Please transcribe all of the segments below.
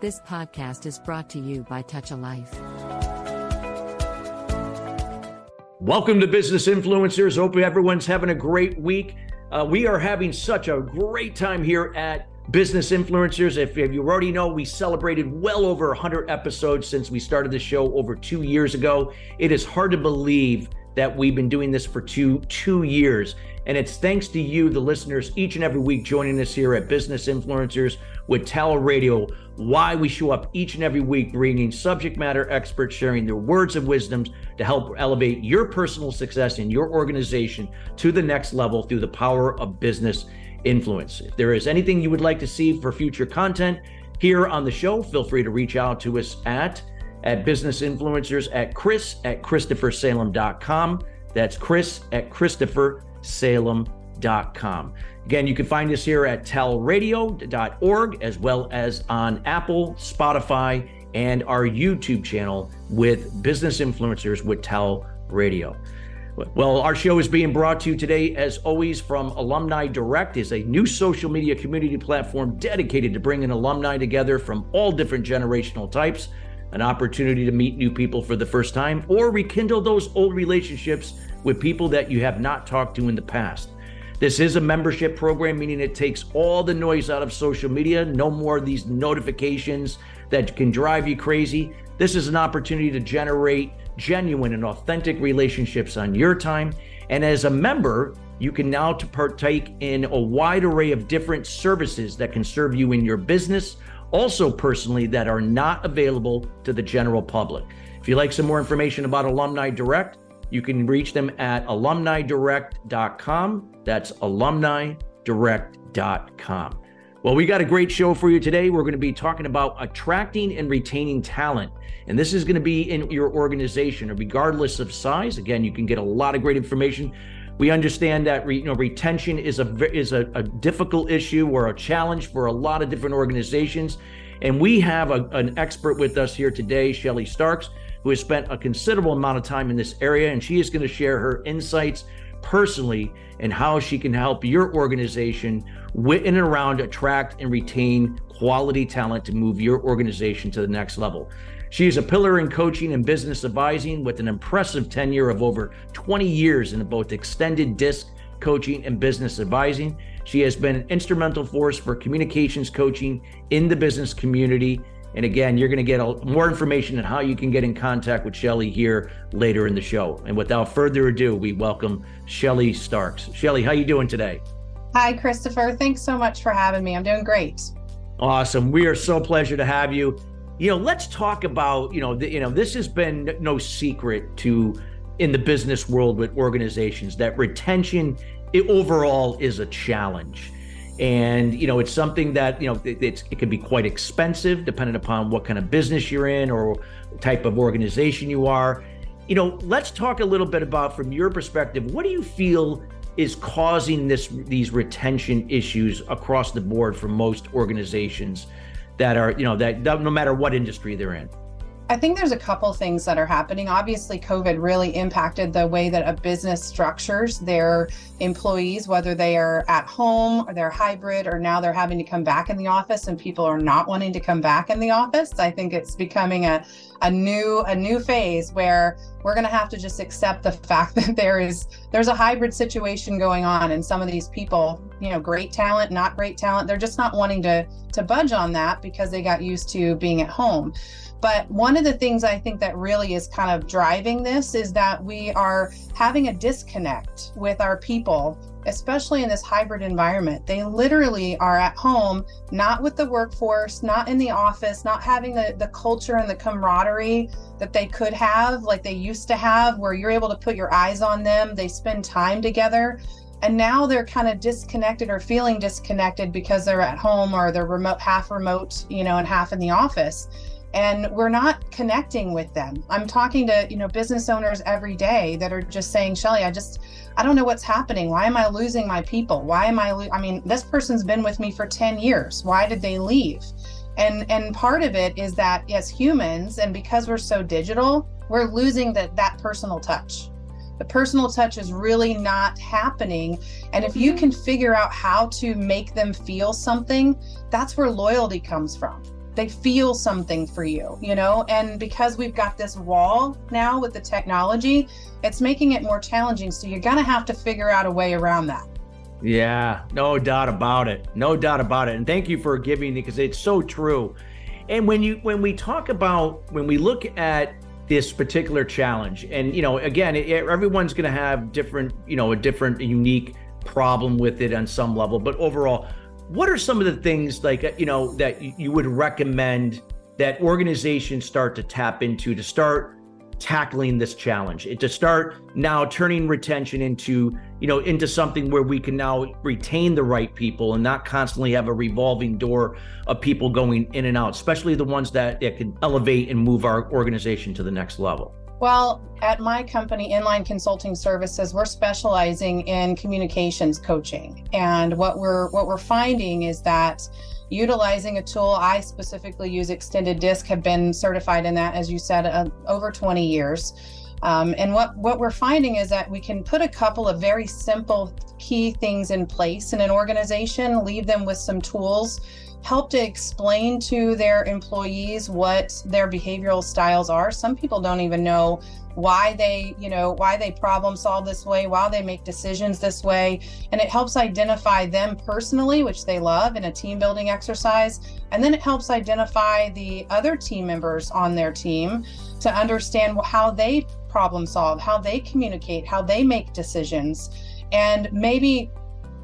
This podcast is brought to you by Touch a Life. Welcome to Business Influencers. Hope everyone's having a great week. Uh, we are having such a great time here at Business Influencers. If, if, you already know, we celebrated well over 100 episodes since we started the show over two years ago. It is hard to believe that we've been doing this for two two years. And it's thanks to you, the listeners, each and every week joining us here at Business Influencers with Tal Radio. Why we show up each and every week bringing subject matter experts sharing their words of wisdom to help elevate your personal success in your organization to the next level through the power of business influence. If there is anything you would like to see for future content here on the show, feel free to reach out to us at at business influencers at chris at christophersalem.com. That's chris at christophersalem.com. Again, you can find us here at talradio.org as well as on Apple, Spotify, and our YouTube channel with Business Influencers with Tal Radio. Well, our show is being brought to you today, as always, from Alumni Direct, is a new social media community platform dedicated to bringing alumni together from all different generational types an opportunity to meet new people for the first time, or rekindle those old relationships with people that you have not talked to in the past. This is a membership program, meaning it takes all the noise out of social media. No more of these notifications that can drive you crazy. This is an opportunity to generate genuine and authentic relationships on your time. And as a member, you can now partake in a wide array of different services that can serve you in your business also personally that are not available to the general public. If you'd like some more information about Alumni Direct, you can reach them at alumnidirect.com. That's alumnidirect.com. Well, we got a great show for you today. We're going to be talking about attracting and retaining talent. And this is going to be in your organization, regardless of size. Again, you can get a lot of great information we understand that you know retention is a is a, a, difficult issue or a challenge for a lot of different organizations, and we have a, an expert with us here today, Shelly Starks, who has spent a considerable amount of time in this area, and she is going to share her insights personally and how she can help your organization with and around attract and retain quality talent to move your organization to the next level. She is a pillar in coaching and business advising with an impressive tenure of over 20 years in both extended disc coaching and business advising. She has been an instrumental force for communications coaching in the business community. And again, you're going to get more information on how you can get in contact with Shelly here later in the show. And without further ado, we welcome Shelly Starks. Shelly, how you doing today? Hi, Christopher. Thanks so much for having me. I'm doing great. Awesome. We are so pleasure to have you you know, let's talk about, you know, the, you know, this has been no secret to in the business world with organizations that retention it, overall is a challenge. And you know, it's something that you know it, it's it can be quite expensive depending upon what kind of business you're in or type of organization you are. You know, let's talk a little bit about from your perspective. What do you feel is causing this these retention issues across the board for most organizations? that are you know that, that no matter what industry they're in I think there's a couple things that are happening. Obviously, COVID really impacted the way that a business structures their employees, whether they are at home or they're hybrid, or now they're having to come back in the office and people are not wanting to come back in the office. I think it's becoming a, a new a new phase where we're going to have to just accept the fact that there is there's a hybrid situation going on and some of these people you know great talent not great talent they're just not wanting to to budge on that because they got used to being at home but one of the things I think that really is kind of driving this is that we are having a disconnect with our people, especially in this hybrid environment. They literally are at home, not with the workforce, not in the office, not having the, the culture and the camaraderie that they could have, like they used to have, where you're able to put your eyes on them. They spend time together. And now they're kind of disconnected or feeling disconnected because they're at home or they're remote, half remote, you know, and half in the office and we're not connecting with them. I'm talking to you know business owners every day that are just saying shelly i just i don't know what's happening. Why am i losing my people? Why am i lo- i mean this person's been with me for 10 years. Why did they leave? And and part of it is that as humans and because we're so digital we're losing that that personal touch. The personal touch is really not happening. And if you mm-hmm. can figure out how to make them feel something that's where loyalty comes from they feel something for you, you know? And because we've got this wall now with the technology, it's making it more challenging. So you're going to have to figure out a way around that. Yeah, no doubt about it. No doubt about it. And thank you for giving because it's so true. And when you when we talk about when we look at this particular challenge and you know again it, everyone's going to have different you know a different unique problem with it on some level but overall what are some of the things like uh, you know that you would recommend that organizations start to tap into to start tackling this challenge? To start now turning retention into you know into something where we can now retain the right people and not constantly have a revolving door of people going in and out especially the ones that, that can elevate and move our organization to the next level well, at my company, Inline Consulting Services, we're specializing in communications coaching. And what we're what we're finding is that utilizing a tool, I specifically use Extended Disc, have been certified in that, as you said, uh, over 20 years. Um, and what what we're finding is that we can put a couple of very simple key things in place in an organization, leave them with some tools help to explain to their employees what their behavioral styles are. Some people don't even know why they, you know, why they problem solve this way, why they make decisions this way. And it helps identify them personally, which they love in a team building exercise. And then it helps identify the other team members on their team to understand how they problem solve, how they communicate, how they make decisions. And maybe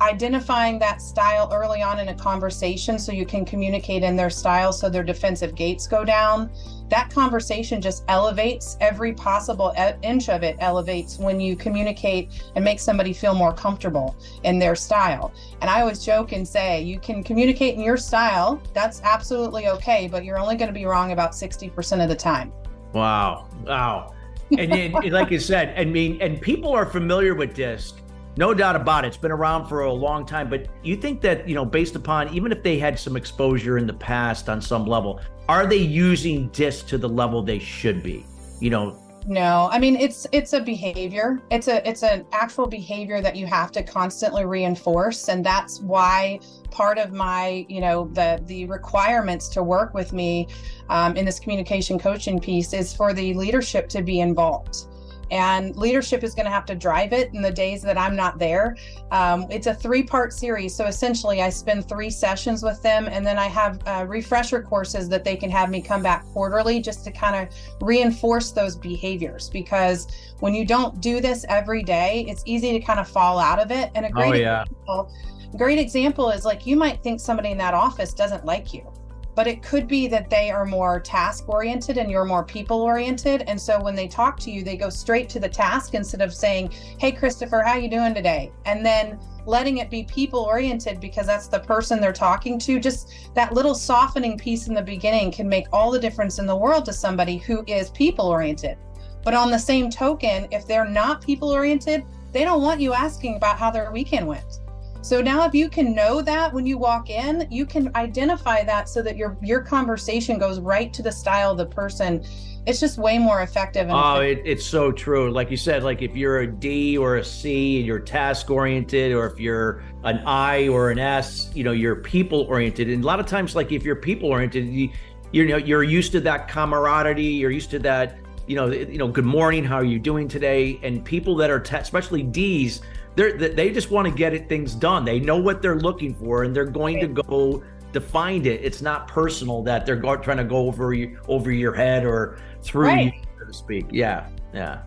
identifying that style early on in a conversation so you can communicate in their style so their defensive gates go down. That conversation just elevates every possible inch of it elevates when you communicate and make somebody feel more comfortable in their style. And i always joke and say you can communicate in your style that's absolutely okay but you're only going to be wrong about 60% of the time. Wow wow. And, like you said i mean and people are familiar with disc no doubt about it. It's been around for a long time. But you think that, you know, based upon even if they had some exposure in the past on some level, are they using disc to the level they should be? You know, no i mean it's it's a behavior it's a it's an actual behavior that you have to constantly reinforce and that's why part of my you know the the requirements to work with me um, in this communication coaching piece is for the leadership to be involved and leadership is going to have to drive it in the days that I'm not there. Um, it's a three part series. So essentially, I spend three sessions with them, and then I have uh, refresher courses that they can have me come back quarterly just to kind of reinforce those behaviors. Because when you don't do this every day, it's easy to kind of fall out of it. And a great, oh, yeah. example, great example is like you might think somebody in that office doesn't like you but it could be that they are more task oriented and you're more people oriented. And so when they talk to you they go straight to the task instead of saying hey christopher how you doing today? And then letting it be people oriented because that's the person they're talking to. Just that little softening piece in the beginning can make all the difference in the world to somebody who is people oriented. But on the same token if they're not people oriented they don't want you asking about how their weekend went so now if you can know that when you walk in, you can identify that so that your your conversation goes right to the style of the person. It's just way more effective. oh, it, it's so true. Like you said, like if you're a D or a C and you're task oriented, or if you're an I or an S, you know, you're people oriented. And a lot of times, like if you're people oriented, you, you know, you're used to that camaraderie. You're used to that you know, you know, good morning, how are you doing today? And people that are, te- especially D's, they they just want to get it things done. They know what they're looking for, and they're going to go to find it. It's not personal that they're go, trying to go over you, over your head or through right. you, so to speak. Yeah, yeah.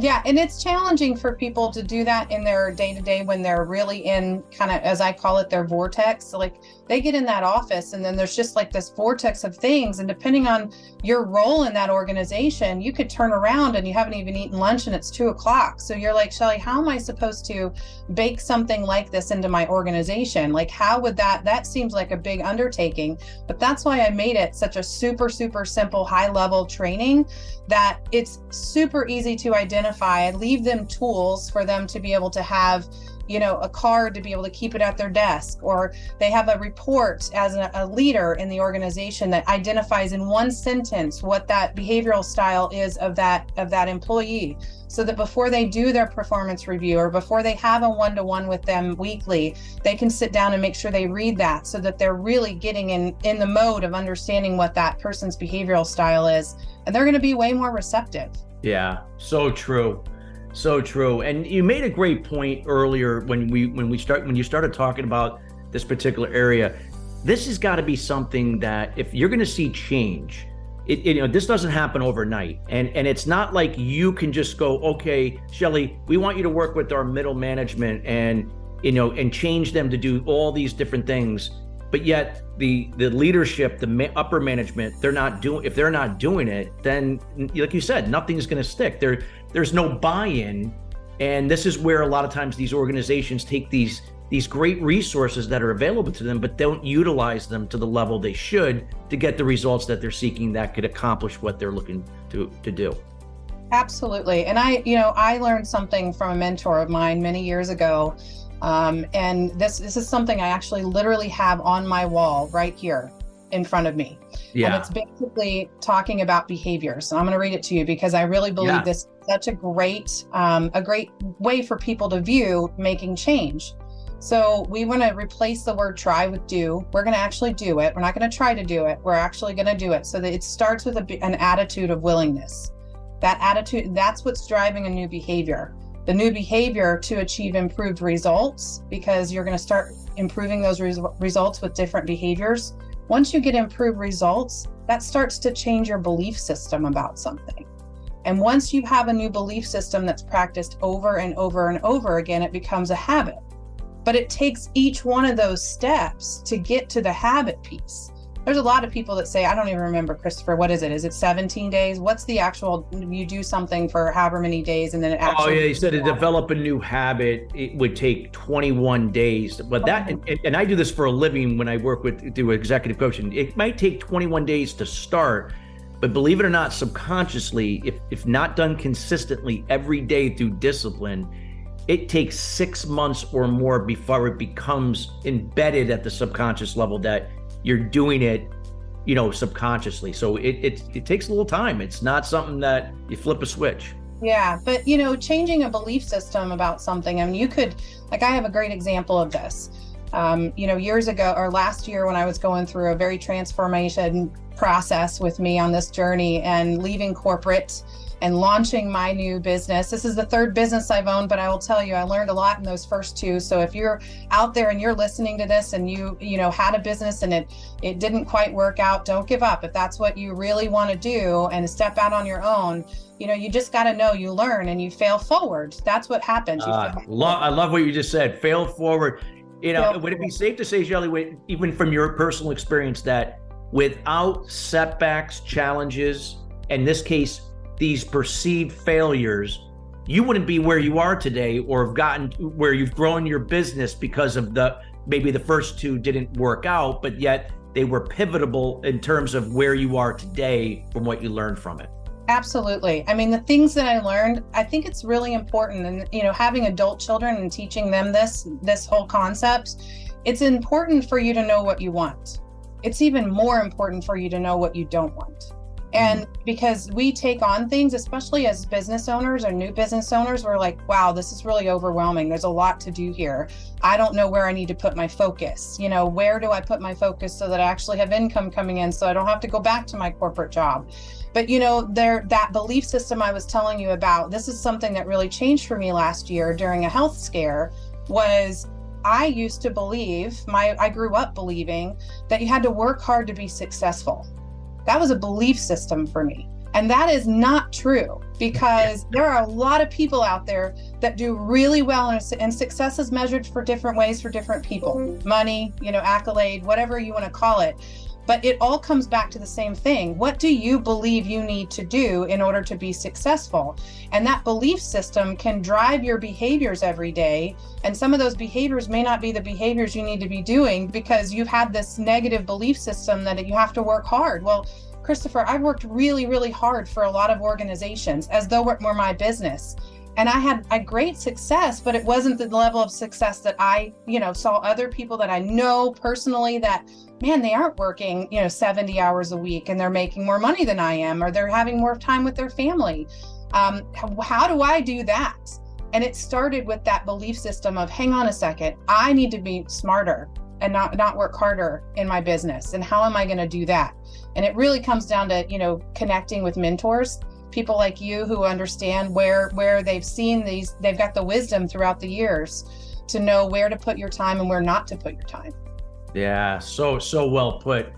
Yeah, and it's challenging for people to do that in their day to day when they're really in kind of, as I call it, their vortex. So like they get in that office and then there's just like this vortex of things. And depending on your role in that organization, you could turn around and you haven't even eaten lunch and it's two o'clock. So you're like, Shelly, how am I supposed to bake something like this into my organization? Like, how would that, that seems like a big undertaking. But that's why I made it such a super, super simple, high level training that it's super easy to identify. Leave them tools for them to be able to have you know, a card to be able to keep it at their desk, or they have a report as a, a leader in the organization that identifies in one sentence what that behavioral style is of that of that employee so that before they do their performance review or before they have a one to one with them weekly, they can sit down and make sure they read that so that they're really getting in in the mode of understanding what that person's behavioral style is and they're going to be way more receptive. Yeah, so true. So true. And you made a great point earlier when we when we start when you started talking about this particular area. This has got to be something that if you're going to see change, it, it, you know this doesn't happen overnight and and it's not like you can just go okay shelly we want you to work with our middle management and you know and change them to do all these different things but yet the the leadership the upper management they're not doing if they're not doing it then like you said nothing's going to stick there there's no buy-in and this is where a lot of times these organizations take these these great resources that are available to them, but don't utilize them to the level they should to get the results that they're seeking that could accomplish what they're looking to, to do. Absolutely. And I, you know, I learned something from a mentor of mine many years ago. Um, and this this is something I actually literally have on my wall right here in front of me. Yeah. And it's basically talking about behaviors. And I'm going to read it to you because I really believe yeah. this is such a great um, a great way for people to view making change. So we want to replace the word try with do. We're going to actually do it. We're not going to try to do it. We're actually going to do it. So that it starts with a, an attitude of willingness. That attitude, that's what's driving a new behavior. The new behavior to achieve improved results because you're going to start improving those res- results with different behaviors. Once you get improved results, that starts to change your belief system about something. And once you have a new belief system that's practiced over and over and over again, it becomes a habit. But it takes each one of those steps to get to the habit piece. There's a lot of people that say, I don't even remember, Christopher, what is it? Is it 17 days? What's the actual, you do something for however many days and then it oh, actually. Oh, yeah. He said to develop a new habit, it would take 21 days. But that, and, and I do this for a living when I work with, do executive coaching. It might take 21 days to start. But believe it or not, subconsciously, if, if not done consistently every day through discipline, it takes six months or more before it becomes embedded at the subconscious level that you're doing it you know subconsciously. So it, it it takes a little time. It's not something that you flip a switch. Yeah but you know changing a belief system about something i mean you could like i have a great example of this. Um, you know years ago or last year when i was going through a very transformation process with me on this journey and leaving corporate and launching my new business. This is the third business I've owned, but I will tell you, I learned a lot in those first two. So if you're out there and you're listening to this and you, you know, had a business and it it didn't quite work out, don't give up. If that's what you really want to do and step out on your own, you know, you just got to know you learn and you fail forward. That's what happens. Uh, lo- I love what you just said. Fail forward. You know, fail would it be safe to say, Shelly, even from your personal experience, that without setbacks, challenges, in this case, these perceived failures, you wouldn't be where you are today or have gotten where you've grown your business because of the maybe the first two didn't work out, but yet they were pivotal in terms of where you are today from what you learned from it. Absolutely. I mean, the things that I learned, I think it's really important and you know, having adult children and teaching them this this whole concept, it's important for you to know what you want. It's even more important for you to know what you don't want. And mm-hmm. because we take on things, especially as business owners or new business owners, we're like, wow, this is really overwhelming. There's a lot to do here. I don't know where I need to put my focus. You know, where do I put my focus so that I actually have income coming in so I don't have to go back to my corporate job? But you know, there that belief system I was telling you about, this is something that really changed for me last year during a health scare was I used to believe, my I grew up believing that you had to work hard to be successful that was a belief system for me. And that is not true because there are a lot of people out there that do really well and success is measured for different ways for different people mm-hmm. money, you know, accolade, whatever you want to call it. But it all comes back to the same thing. What do you believe you need to do in order to be successful? And that belief system can drive your behaviors every day. And some of those behaviors may not be the behaviors you need to be doing because you've had this negative belief system that you have to work hard. Well, Christopher, I've worked really, really hard for a lot of organizations as though it were my business. And I had a great success, but it wasn't the level of success that I, you know, saw other people that I know personally that, man, they aren't working, you know, 70 hours a week and they're making more money than I am, or they're having more time with their family. Um, how, do I do that? And it started with that belief system of, hang on a second, I need to be smarter and not not work harder in my business and how am i going to do that and it really comes down to you know connecting with mentors people like you who understand where where they've seen these they've got the wisdom throughout the years to know where to put your time and where not to put your time. Yeah so so well put.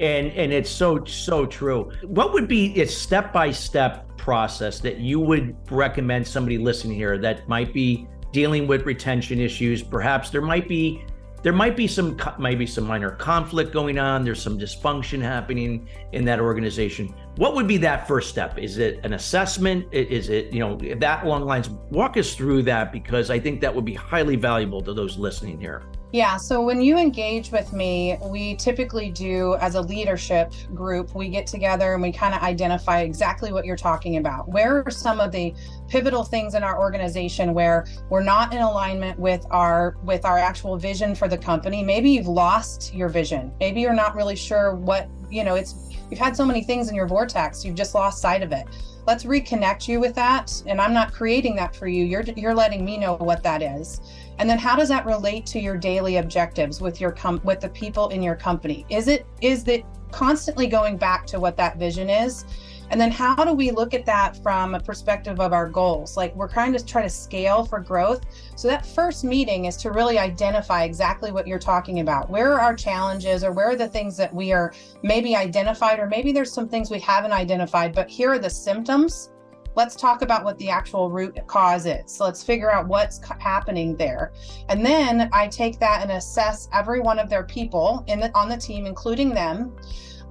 And and it's so so true. What would be a step by step process that you would recommend somebody listening here that might be dealing with retention issues? Perhaps there might be there might be some maybe some minor conflict going on. There's some dysfunction happening in that organization. What would be that first step? Is it an assessment? Is it you know that long lines? Walk us through that because i think that would be highly valuable to those listening here yeah, so when you engage with me, we typically do as a leadership group, we get together and we kind of identify exactly what you're talking about. Where are some of the pivotal things in our organization where we're not in alignment with our with our actual vision for the company? Maybe you've lost your vision. Maybe you're not really sure what, you know, it's you've had so many things in your vortex, you've just lost sight of it let's reconnect you with that and i'm not creating that for you you're you're letting me know what that is and then how does that relate to your daily objectives with your com- with the people in your company? Is it is it constantly going back to what that vision is? And then how do we look at that from a perspective of our goals? Like we're trying to try to scale for growth. So that first meeting is to really identify exactly what you're talking about. Where are our challenges or where are the things that we are maybe identified or maybe there's some things we haven't identified, but here are the symptoms let's talk about what the actual root cause is. So let's figure out what's happening there. And then I take that and assess every one of their people in the, on the team, including them.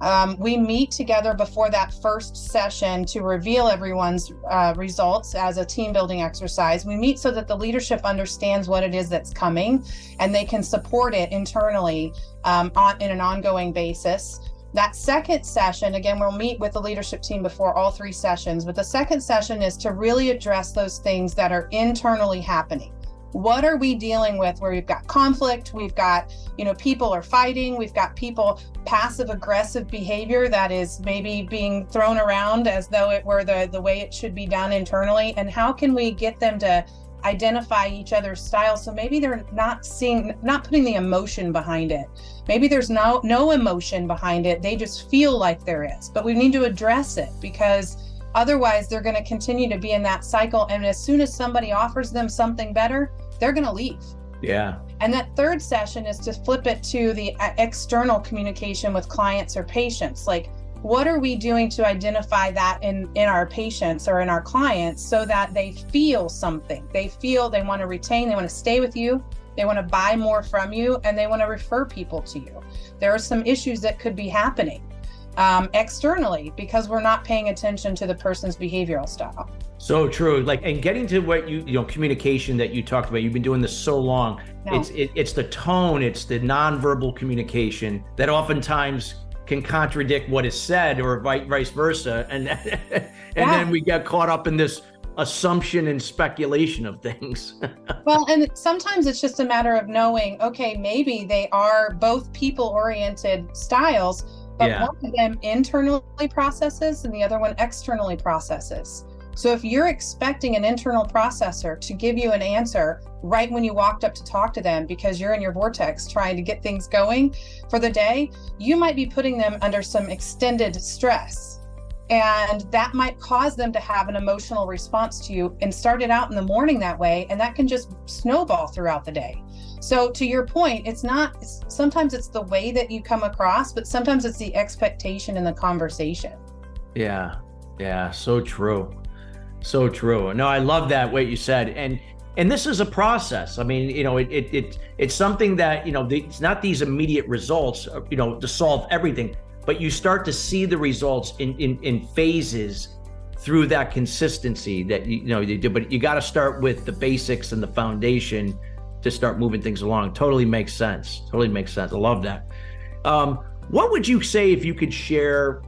Um, we meet together before that first session to reveal everyone's uh, results as a team building exercise. We meet so that the leadership understands what it is that's coming and they can support it internally um, on, in an ongoing basis. That second session, again, we'll meet with the leadership team before all three sessions, but the second session is to really address those things that are internally happening. What are we dealing with where we've got conflict, we've got, you know, people are fighting, we've got people passive aggressive behavior that is maybe being thrown around as though it were the the way it should be done internally and how can we get them to identify each other's style so maybe they're not seeing not putting the emotion behind it. Maybe there's no no emotion behind it. They just feel like there is but we need to address it because otherwise they're going to continue to be in that cycle and as soon as somebody offers them something better they're going to leave. Yeah. And that third session is to flip it to the uh, external communication with clients or patients like what are we doing to identify that in in our patients or in our clients so that they feel something? They feel they want to retain they want to stay with you they want to buy more from you and they want to refer people to you. There are some issues that could be happening um, externally because we're not paying attention to the person's behavioral style. So true. Like and getting to what you you know communication that you talked about you've been doing this so long no. it's it, it's the tone it's the nonverbal communication that oftentimes can contradict what is said or vice versa and and yeah. then we get caught up in this assumption and speculation of things well and sometimes it's just a matter of knowing okay maybe they are both people oriented styles but yeah. one of them internally processes and the other one externally processes so if you're expecting an internal processor to give you an answer right when you walked up to talk to them because you're in your vortex trying to get things going for the day, you might be putting them under some extended stress. And that might cause them to have an emotional response to you and start it out in the morning that way. And that can just snowball throughout the day. So, to your point, it's not, sometimes it's the way that you come across, but sometimes it's the expectation in the conversation. Yeah. Yeah. So true. So true. No, I love that what you said, and and this is a process. I mean, you know, it it, it it's something that you know it's not these immediate results, uh, you know, to solve everything, but you start to see the results in in, in phases through that consistency that you, you know you do. But you got to start with the basics and the foundation to start moving things along. Totally makes sense. Totally makes sense. I love that. Um, what would you say if you could share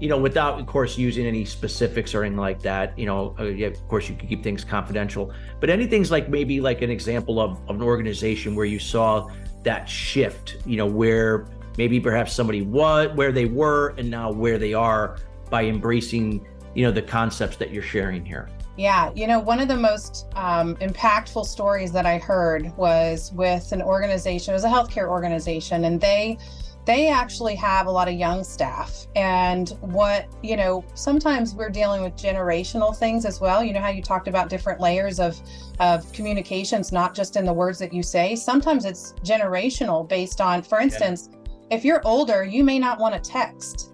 you know, without, of course, using any specifics or anything like that, you know, uh, of course, you can keep things confidential. But anything's like maybe like an example of, of an organization where you saw that shift, you know, where maybe perhaps somebody was where they were and now where they are by embracing, you know, the concepts that you're sharing here. Yeah, you know, one of the most um, impactful stories that I heard was with an organization. It was a healthcare organization, and they they actually have a lot of young staff. And what you know sometimes we're dealing with generational things as well. You know how you talked about different layers of of communications not just in the words that you say. Sometimes it's generational based on for instance yeah. if you're older you may not want to text.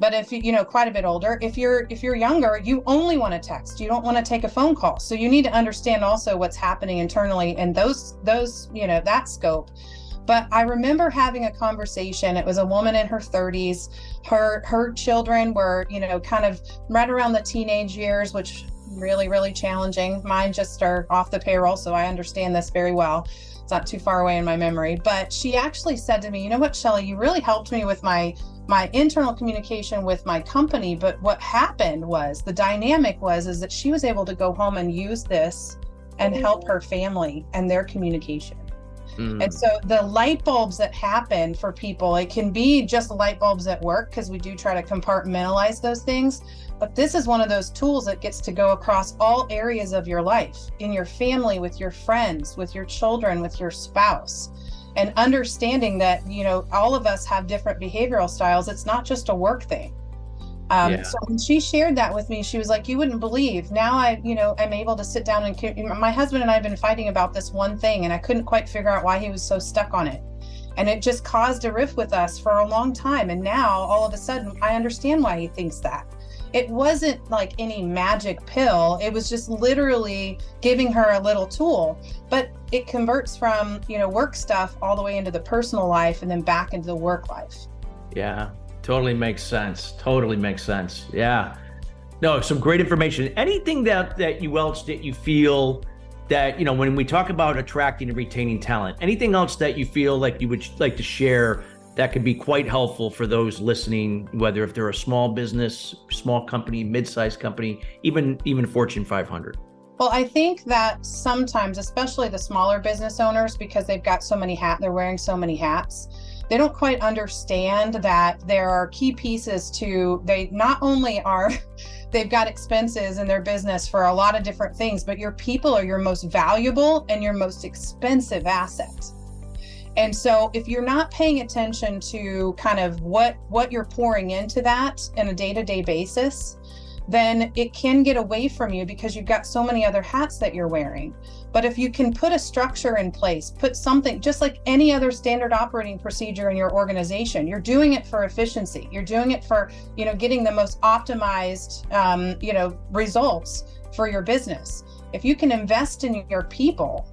But if you you know quite a bit older if you're if you're younger you only want to text. You don't want to take a phone call. So you need to understand also what's happening internally and those those you know that scope but I remember having a conversation. It was a woman in her 30s. Her her children were, you know, kind of right around the teenage years, which really really challenging. Mine just are off the payroll, so I understand this very well. It's not too far away in my memory. But she actually said to me, "You know what, Shelly, you really helped me with my my internal communication with my company, but what happened was the dynamic was is that she was able to go home and use this and help mm-hmm. her family and their communication." Mm. And so the light bulbs that happen for people, it can be just light bulbs at work because we do try to compartmentalize those things. But this is one of those tools that gets to go across all areas of your life in your family, with your friends, with your children, with your spouse. And understanding that, you know, all of us have different behavioral styles. It's not just a work thing. Um, yeah. So when she shared that with me, she was like, "You wouldn't believe." Now I, you know, I'm able to sit down and my husband and I have been fighting about this one thing, and I couldn't quite figure out why he was so stuck on it, and it just caused a rift with us for a long time. And now all of a sudden, I understand why he thinks that. It wasn't like any magic pill. It was just literally giving her a little tool, but it converts from you know work stuff all the way into the personal life and then back into the work life. Yeah, Totally makes sense. Totally makes sense. Yeah. No, some great information. Anything that that you else that you feel that you know when we talk about attracting and retaining talent, anything else that you feel like you would like to share that could be quite helpful for those listening, whether if they're a small business, small company, mid-sized company, even even Fortune 500. Well, I think that sometimes, especially the smaller business owners, because they've got so many hats, they're wearing so many hats they don't quite understand that there are key pieces to they not only are they've got expenses in their business for a lot of different things but your people are your most valuable and your most expensive asset. And so if you're not paying attention to kind of what what you're pouring into that in a day-to-day basis then it can get away from you because you've got so many other hats that you're wearing but if you can put a structure in place, put something just like any other standard operating procedure in your organization, you're doing it for efficiency. You're doing it for, you know, getting the most optimized, um, you know, results for your business. If you can invest in your people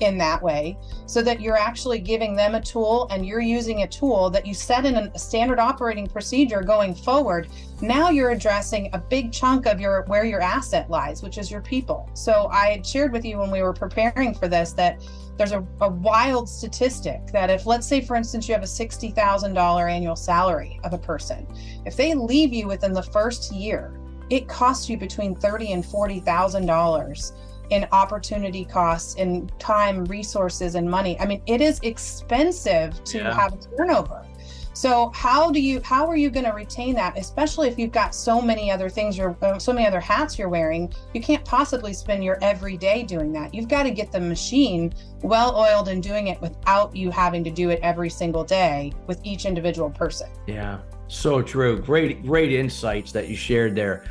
in that way so that you're actually giving them a tool and you're using a tool that you set in a standard operating procedure going forward. Now you're addressing a big chunk of your where your asset lies which is your people. So i shared with you when we were preparing for this that there's a, a wild statistic that if let's say for instance you have a $60000 annual salary of a person if they leave you within the first year it costs you between 30 and 40 thousand dollars in opportunity costs in time resources and money. I mean it is expensive to yeah. have turnover. So how do you how are you going to retain that especially if you've got so many other things you're uh, so many other hats you're wearing you can't possibly spend your every day doing that. You've got to get the machine well oiled and doing it without you having to do it every single day with each individual person. Yeah so true. Great great insights that you shared there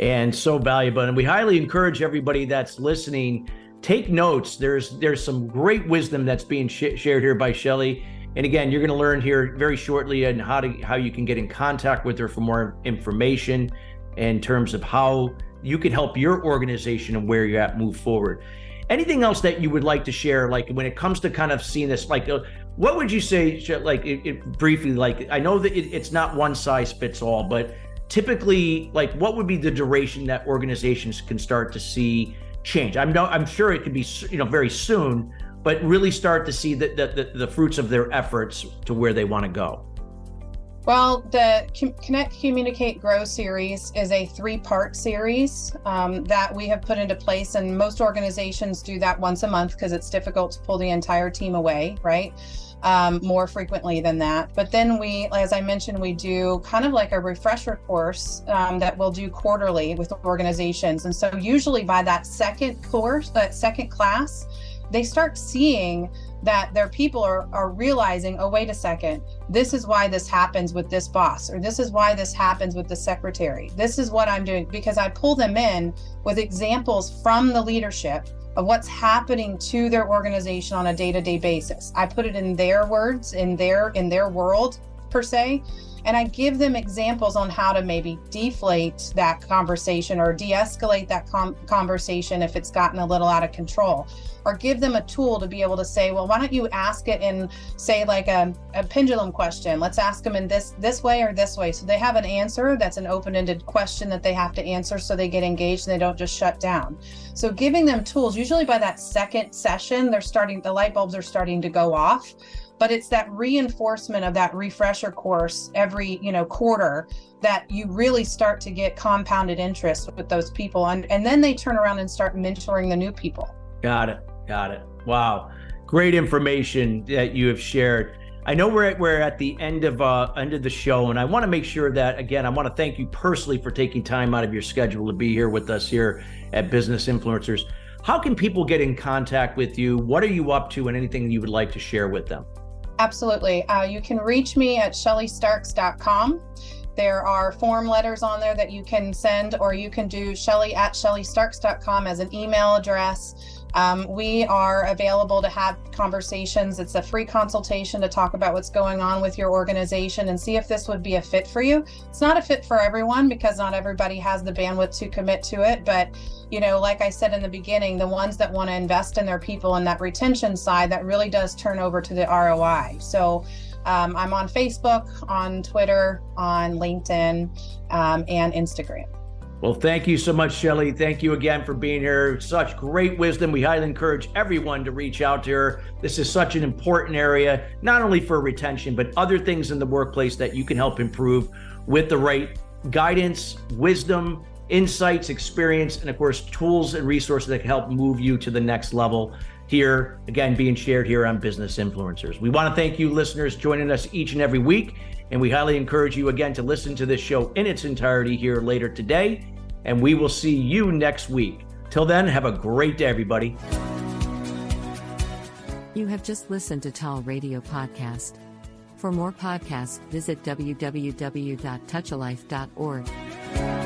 and so valuable. And we highly encourage everybody that's listening take notes. There's there's some great wisdom that's being sh- shared here by Shelly. And again, you're going to learn here very shortly and how to how you can get in contact with her for more information in terms of how you can help your organization and where you're at move forward. Anything else that you would like to share, like when it comes to kind of seeing this, like uh, what would you say, like it, it briefly? Like I know that it, it's not one size fits all, but typically like what would be the duration that organizations can start to see change i'm no i'm sure it could be you know very soon but really start to see the, the, the fruits of their efforts to where they want to go Well, the Connect, Communicate, Grow series is a three part series um, that we have put into place, and most organizations do that once a month because it's difficult to pull the entire team away, right? Um, more frequently than that. But then we, as I mentioned, we do kind of like a refresher course um, that we'll do quarterly with organizations. And so, usually by that second course, that second class, they start seeing that their people are, are realizing, oh, wait a second, this is why this happens with this boss, or this is why this happens with the secretary. This is what I'm doing because I pull them in with examples from the leadership of what's happening to their organization on a day-to-day basis. I put it in their words, in their in their world per se, and I give them examples on how to maybe deflate that conversation or de escalate that com- conversation if it's gotten a little out of control. Or give them a tool to be able to say, well, why don't you ask it in, say, like a, a pendulum question? Let's ask them in this this way or this way. So they have an answer that's an open-ended question that they have to answer so they get engaged and they don't just shut down. So giving them tools, usually by that second session, they're starting, the light bulbs are starting to go off but it's that reinforcement of that refresher course every you know quarter that you really start to get compounded interest with those people and and then they turn around and start mentoring the new people got it got it wow great information that you have shared I know we're at, we're at the end of uh, end of the show, and I want to make sure that again, I want to thank you personally for taking time out of your schedule to be here with us here at Business Influencers. How can people get in contact with you? What are you up to, and anything you would like to share with them? Absolutely. Uh, you can reach me at shellystarks.com. There are form letters on there that you can send, or you can do shelly at shellystarks.com as an email address. Um, we are available to have conversations. It's a free consultation to talk about what's going on with your organization and see if this would be a fit for you. It's not a fit for everyone because not everybody has the bandwidth to commit to it. But, you know, like I said in the beginning, the ones that want to invest in their people and that retention side, that really does turn over to the ROI. So, um, I'm on Facebook, on Twitter, on LinkedIn, um, and Instagram. Well, thank you so much, Shelly. Thank you again for being here. Such great wisdom. We highly encourage everyone to reach out to her. This is such an important area, not only for retention, but other things in the workplace that you can help improve with the right guidance, wisdom, insights, experience, and of course, tools and resources that can help move you to the next level here, again, being shared here on Business Influencers. We want to thank you, listeners, joining us each and every week. And we highly encourage you again to listen to this show in its entirety here later today. And we will see you next week. Till then, have a great day, everybody. You have just listened to Tal Radio Podcast. For more podcasts, visit www.touchalife.org.